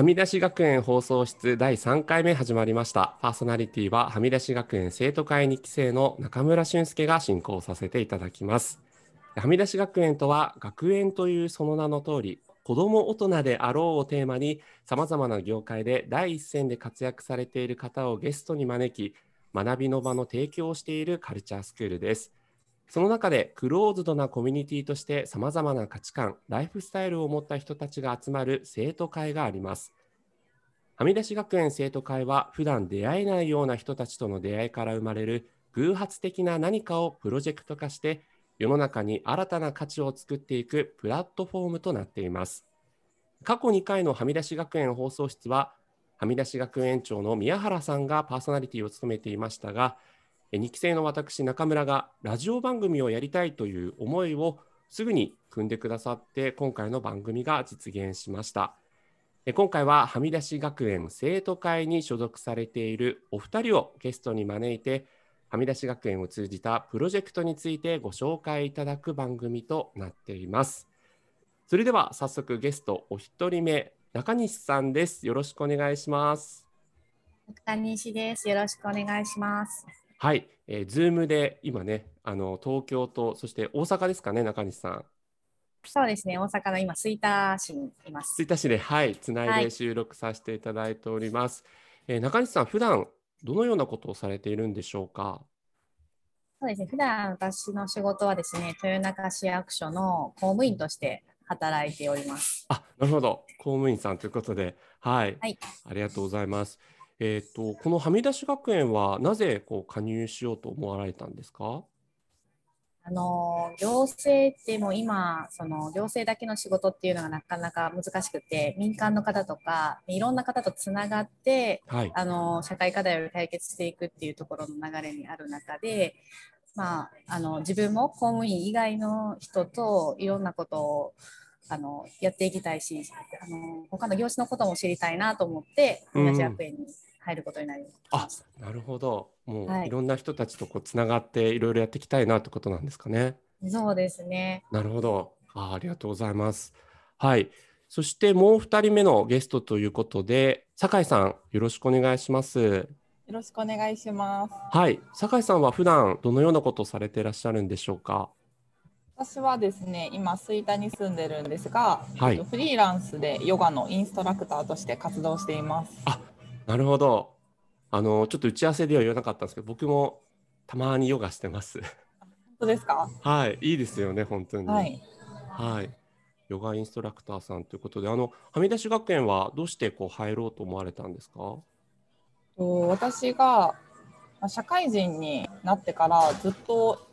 はみ出し学園放送室第3回目始まりました。パーソナリティははみ出し学園生徒会2期生の中村俊介が進行させていただきます。はみ出し学園とは学園というその名の通り、子ども大人であろうをテーマに、さまざまな業界で第一線で活躍されている方をゲストに招き、学びの場の提供をしているカルチャースクールです。その中でクローズドなコミュニティとしてさまざまな価値観、ライフスタイルを持った人たちが集まる生徒会があります。はみ出し学園生徒会は普段出会えないような人たちとの出会いから生まれる偶発的な何かをプロジェクト化して世の中に新たな価値を作っていくプラットフォームとなっています。過去2回のはみ出し学園放送室ははみ出し学園長の宮原さんがパーソナリティを務めていましたが、2期生の私中村がラジオ番組をやりたいという思いをすぐに組んでくださって今回の番組が実現しました。今回ははみ出し学園生徒会に所属されているお二人をゲストに招いてはみ出し学園を通じたプロジェクトについてご紹介いただく番組となっています。それでは早速ゲストお一人目中西さんです。よろしくお願いします。中西です。よろしくお願いします。はい、えー、Zoom で今ね、あの東京とそして大阪ですかね、中西さん。そうですね、大阪の今、吹田市にいます。吹田市で、はい、つないで収録させていただいております。はい、えー、中西さん、普段どのようなことをされているんでしょうか？そうですね、普段私の仕事はですね、豊中市役所の公務員として働いております。あ、なるほど、公務員さんということで、はい、はい、ありがとうございます。えーと、とこのはみ出し学園はなぜこう加入しようと思われたんですか？あの行政ってもう今その行政だけの仕事っていうのがなかなか難しくて民間の方とかいろんな方とつながって、はい、あの社会課題を解決していくっていうところの流れにある中で、まあ、あの自分も公務員以外の人といろんなことをあのやっていきたいしあの他の業種のことも知りたいなと思って同じ学園に入ることになりました。あなるほどもういろんな人たちとこうつながっていろいろやっていきたいなってことなんですかね。そうですね。なるほどあありがとうございます。はいそしてもう2人目のゲストということで酒井さんよろしくお願いします。よろしくお願いします。はい酒井さんは普段どのようなことをされていらっしゃるんでしょうか？私はですね今吹田に住んでるんですが、はい、フリーランスでヨガのインストラクターとして活動しています。あなるほど。あのちょっと打ち合わせでは言わなかったんですけど、僕もたまにヨガしてます。本当ですか？はい、いいですよね、本当に。はい。はい。ヨガインストラクターさんということで、あのはみ出し学園はどうしてこう入ろうと思われたんですか？と私が社会人になってからずっと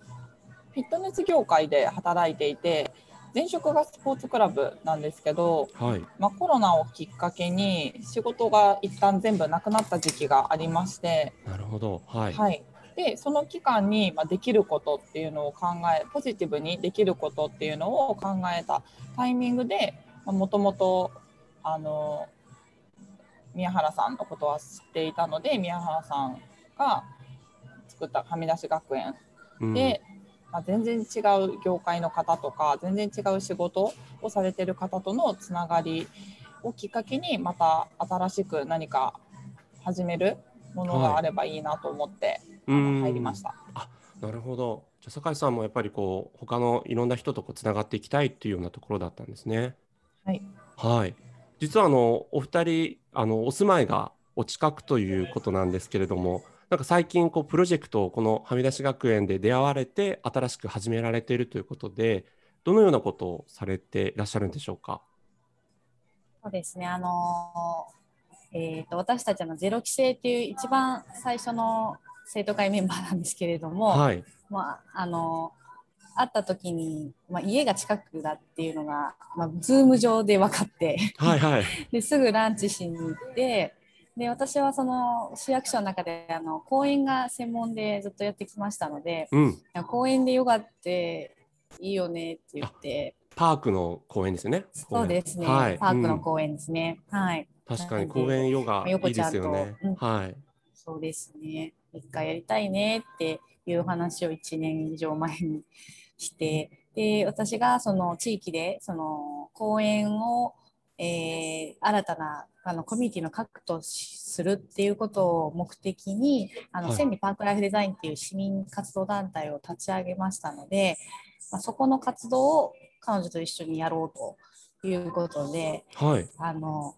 フィットネス業界で働いていて。前職がスポーツクラブなんですけど、はい。まあ、コロナをきっかけに仕事が一旦全部なくなった時期がありましてなるほど、はい。はい、でその期間に、まあ、できることっていうのを考えポジティブにできることっていうのを考えたタイミングでもともとあの宮原さんのことは知っていたので宮原さんが作ったはみ出し学園で、うんまあ、全然違う業界の方とか全然違う仕事をされてる方とのつながりをきっかけにまた新しく何か始めるものがあればいいなと思って、はい、入りました。あなるほどじゃ酒井さんもやっぱりこう他のいろんな人とこうつながっていきたいっていうようなところだったんですね。はい、はい、実はあのお二人あのお住まいがお近くということなんですけれども。なんか最近こうプロジェクトをこのはみ出し学園で出会われて新しく始められているということでどのようなことをされていらっしゃるんでしょうか？そうですね。あのえーと、と私たちのゼロ期生っていう一番最初の生徒会メンバーなんですけれども、はい、まああの会った時に、まあ、家が近くだっていうのが、まあ、ズーム上で分かってはい、はい、ですぐランチしに行ってで私はその市役所の中であの講演が専門でずっとやってきましたので、うん、講演でヨガっていいよねって言って。パークの公園ですよね。そうですね、はい、パークの公園ですね、うん、はい。確かに公園ヨガいいですよね、うん、はい。そうですね。一回やりたいねっていう話を1年以上前にして。で私がその地域でその公園をえー新たなあのコミュニティの核とするっていうことを目的にあの、はい。千里パークライフデザインっていう市民活動団体を立ち上げましたので、まあ、そこの活動を彼女と一緒にやろうということではい。あの、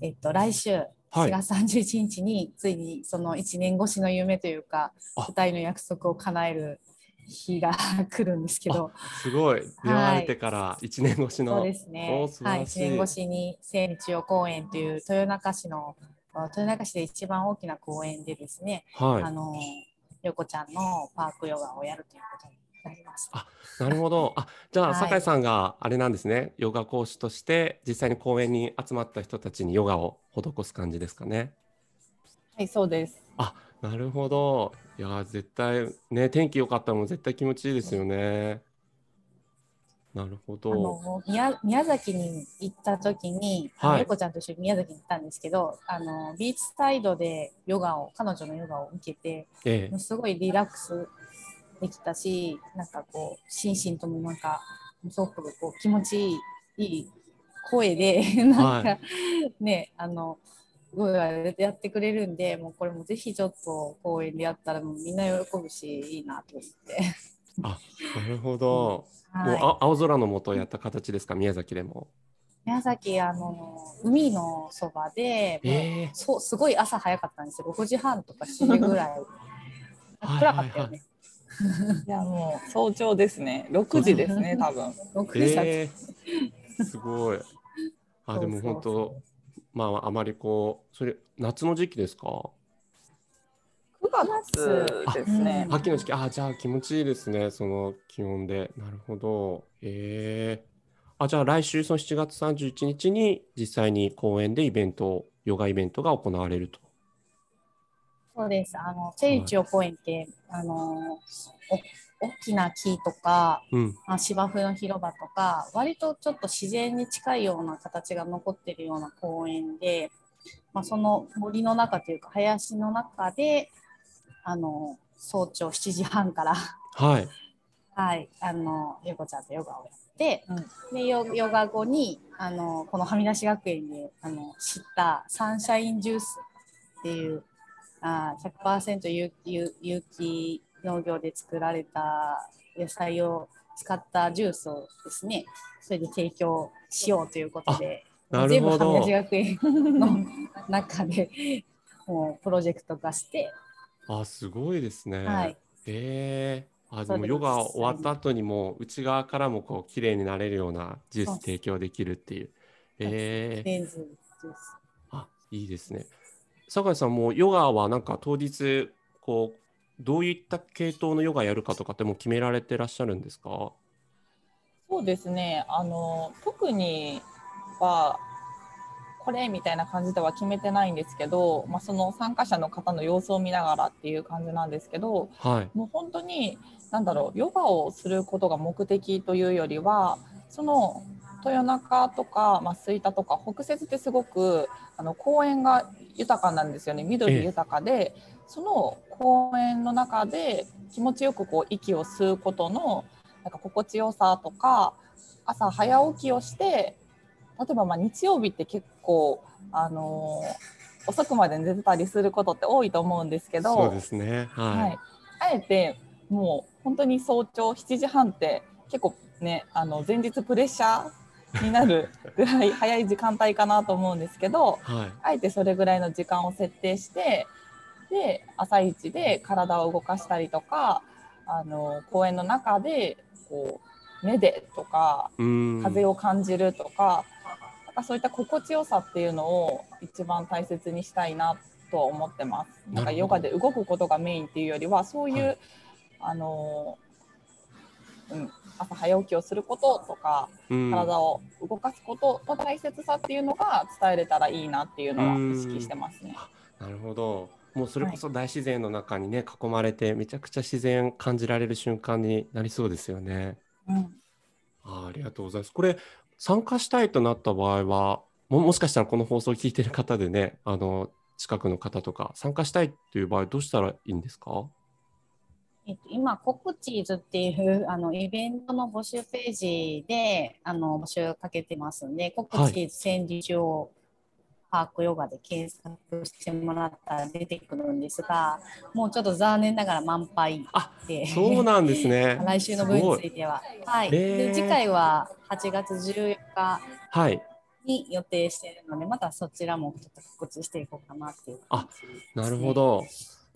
えっと、来週はい。4月31日についにその1年越しの夢というかあ。2人の約束を叶える日が来るんですけど。すごい。出会われてから1年越しの。そうですおねはい、らしい1年越しに千里中央公園という豊中市のあ豊中市で一番大きな公園でですね、はいあ。の横ちゃんのパークヨガをやるということになりました。なるほど。あ、じゃあ、はい酒井さんがあれなんですね。ヨガ講師として、実際に公園に集まった人たちにヨガを施す感じですかね。はい、そうです。あ、なるほど。いやー、絶対ね、天気良かったらもう絶対気持ちいいですよね。なるほあど。の宮宮崎に行った時に、はい横ちゃんと一緒に宮崎に行ったんですけど、あのビーチサイドでヨガを彼女のヨガを受けて、ええもうすごいリラックスできたし、なんかこう、心身ともなんか、すごくこう気持ちいいいい声で、なんか、ね、あの、すごいやってくれるんで、もうこれもぜひちょっと公園でやったらもうみんな喜ぶし、いいなと思って。あ、なるほど。もうはい、あ青空の下やった形ですか、宮崎でも。宮崎、あの、海のそばで、もうええそうすごい朝早かったんですよ、6時半とか7時ぐらい。はい暗かったよね。いや、もう早朝ですね。6時ですね、多分。6時ええすごい。あ、でも本当、まあ、あまりこう、それ、夏の時期ですか？9月ですねうん。秋の時期、あ、じゃあ気持ちいいですね、その気温で。なるほど。ええあ、じゃあ来週、その7月31日に実際に公園でイベント、ヨガイベントが行われると。そうです。あの、チェリチオ公園って、あの、お大きな木とか、うん。まあ、芝生の広場とか、割とちょっと自然に近いような形が残ってるような公園で、まあ、その森の中というか、林の中で、あの、早朝7時半から、はい。はい、あの、ゆうこちゃんとヨガをやって、うんでヨヨガ後にあのこのはみ出し学園であの知ったサンシャインジュースっていうあー100%有有有機農業で作られた野菜を使ったジュースをですねそれで提供しようということでなる全部ほど。はみ出し学園の中でもうプロジェクト化して、あ、すごいですね。はい、ええあ、でもヨガ終わった後にも内側からもこう綺麗になれるようなジュース提供できるっていう。ええース。あ、いいですね。酒井さんもヨガはなんか当日こうどういった系統のヨガやるかとかってもう決められてらっしゃるんですか？そうですね。あの特にはこれみたいな感じでは決めてないんですけど、まあ、その参加者の方の様子を見ながらっていう感じなんですけど、はい。もう本当になんだろうヨガをすることが目的というよりはその豊中とか、まあ、吹田とか北摂ってすごくあの公園が豊かなんですよね緑豊かで、その公園の中で気持ちよくこう息を吸うことのなんか心地よさとか朝早起きをして例えばまあ日曜日って結構あの遅くまで寝てたりすることって多いと思うんですけど。そうですね。はい。はい、あえてもう本当に早朝7時半って結構ねあの前日プレッシャーになる ぐらい早い時間帯かなと思うんですけどはい。あえてそれぐらいの時間を設定してで朝一で体を動かしたりとかあの公園の中でこう目でとか。風を感じるとかなんかそういった心地よさっていうのを一番大切にしたいなとは思ってます。なんかヨガで動くことがメインっていうよりはそういう、はいあのうん、朝早起きをすることとかうん体を動かすことの大切さっていうのが伝えれたらいいなっていうのはうん意識してますね。なるほど。もうそれこそ大自然の中にね、囲まれてめちゃくちゃ自然感じられる瞬間になりそうですよね。うんあーありがとうございます。これ参加したいとなった場合はももしかしたらこの放送を聞いてる方でねあの近くの方とか参加したいという場合どうしたらいいんですか？ええっと、今、コクチーズっていうあのイベントの募集ページであの募集かけてますんで、コクチーズ戦時中パークヨガで検索してもらったら出てくるんですが、もうちょっと残念ながら満杯で、そうなんですね。来週の分については。はい、えーで次回は8月14日はい。に予定しているので、またそちらもちょっと告知していこうかなっていうね、なるほど。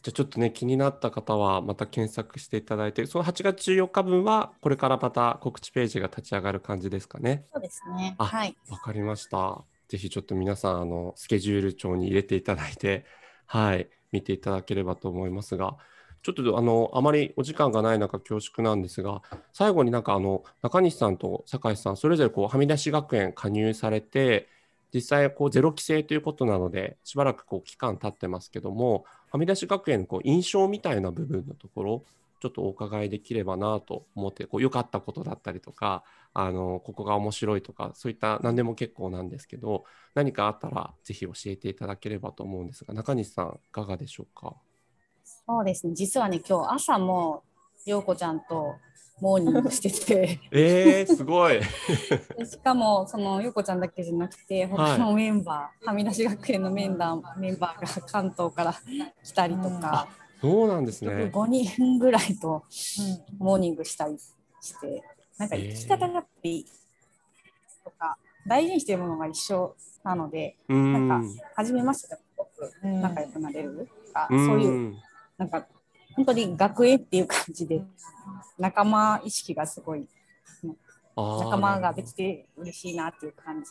じゃあちょっとね、気になった方はまた検索していただいて、その8月14日分はこれからまた告知ページが立ち上がる感じですかね。そうですね。あはい。わかりました。ぜひちょっと皆さん、あの、スケジュール帳に入れていただいて、はい、見ていただければと思いますが、ちょっとあの、あまりお時間がない中恐縮なんですが、最後になんかあの、中西さんと酒井さん、それぞれこう、はみ出し学園加入されて、実際こうゼロ規制ということなので、しばらくこう期間経ってますけども、はみ出し学園のこう印象みたいな部分のところ、ちょっとお伺いできればなと思って、こう良かったことだったりとか、あのここが面白いとか、そういった何でも結構なんですけど、何かあったらぜひ教えていただければと思うんですが、中西さん、いかがでしょうか？そうですね。実はね、今日朝も、陽子ちゃんとモーニングしてて、えー、すごい。で しかも、その陽子ちゃんだけじゃなくて、他のメンバー、はみ出し学園のメンバーメンバーが関東から来たりとか、そうなんですね。5人ぐらいとモーニングしたりして、なんかえー生き方がやっぱりとか、大事にしているものが一緒なので、うなんかん。、初めましてすごくうん仲良くなれるとか、うんそういう、なんか、本当に学園っていう感じで、仲間意識がすごい、仲間ができて嬉しいなっていう感じ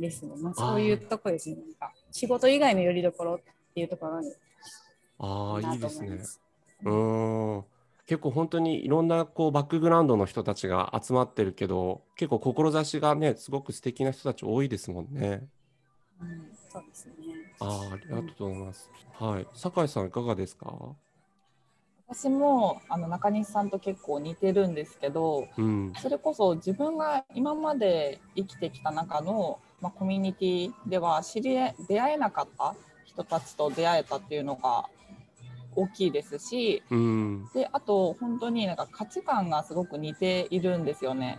ですね。まあ、そういうとこですね。なんか、仕事以外のよりどころっていうところにああ、いないとですね。うーん。結構本当にいろんなこうバックグラウンドの人たちが集まってるけど、結構志がね、すごく素敵な人たち多いですもんね。うん、そうですね。ああ、ありがとうございます。はい。酒井さん、いかがですか？私もあの中西さんと結構似てるんですけどうん。それこそ自分が今まで生きてきた中の、まあ、コミュニティでは知り出会えなかった人たちと出会えたっていうのが大きいですしうん。であと本当になんか価値観がすごく似ているんですよね。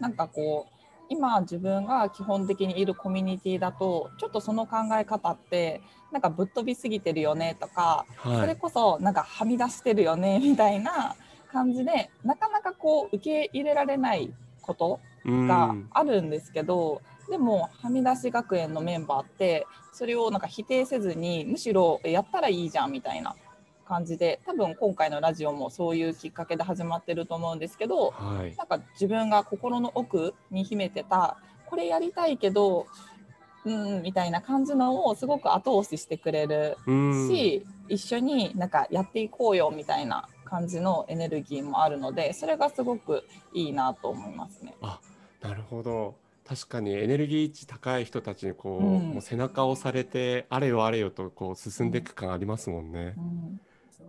なんかこう今自分が基本的にいるコミュニティだとちょっとその考え方ってなんかぶっ飛びすぎてるよねとかそれはい。こそなんかはみ出してるよねみたいな感じでなかなかこう受け入れられないことうがん。あるんですけど、でもはみ出し学園のメンバーってそれをなんか否定せずにむしろえやったらいいじゃんみたいな感じで多分今回のラジオもそういうきっかけで始まってると思うんですけどはい。なんか自分が心の奥に秘めてたこれやりたいけどうんみたいな感じのをすごく後押ししてくれるうん。し、一緒になんかやっていこうよみたいな感じのエネルギーもあるのでそれがすごくいいなと思いますね。あ、なるほど。確かにエネルギー値高い人たちにこう、うんもう背中を押されて、あれよあれよとこう進んでいく感ありますもんね。うん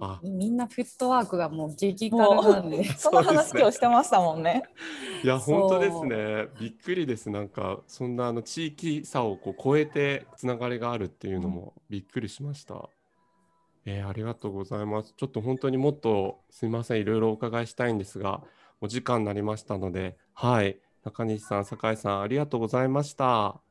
あみんなフットワークがもう激辛なんで。その話今日してましたもんね。いや、本当ですね。びっくりです。なんか、そんなあの地域差をこう超えてつながりがあるっていうのもびっくりしました。えーありがとうございます。ちょっと本当にもっとすみません、いろいろお伺いしたいんですが、お時間になりましたので、はい。中西さん、酒井さん、ありがとうございました。あ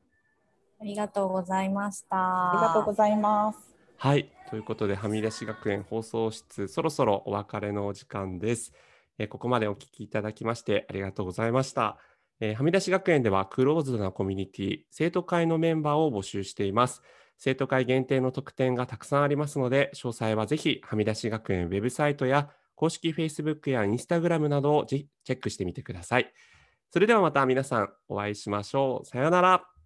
りがとうございました。ありがとうございます。はい。ということで、はみ出し学園放送室、そろそろお別れのお時間です。えーここまでお聞きいただきましてありがとうございました。えーはみ出し学園ではクローズドなコミュニティ、生徒会のメンバーを募集しています。生徒会限定の特典がたくさんありますので、詳細はぜひ、はみ出し学園ウェブサイトや公式 Facebook や Instagram などをぜひチェックしてみてください。それではまた皆さんお会いしましょう。さようなら。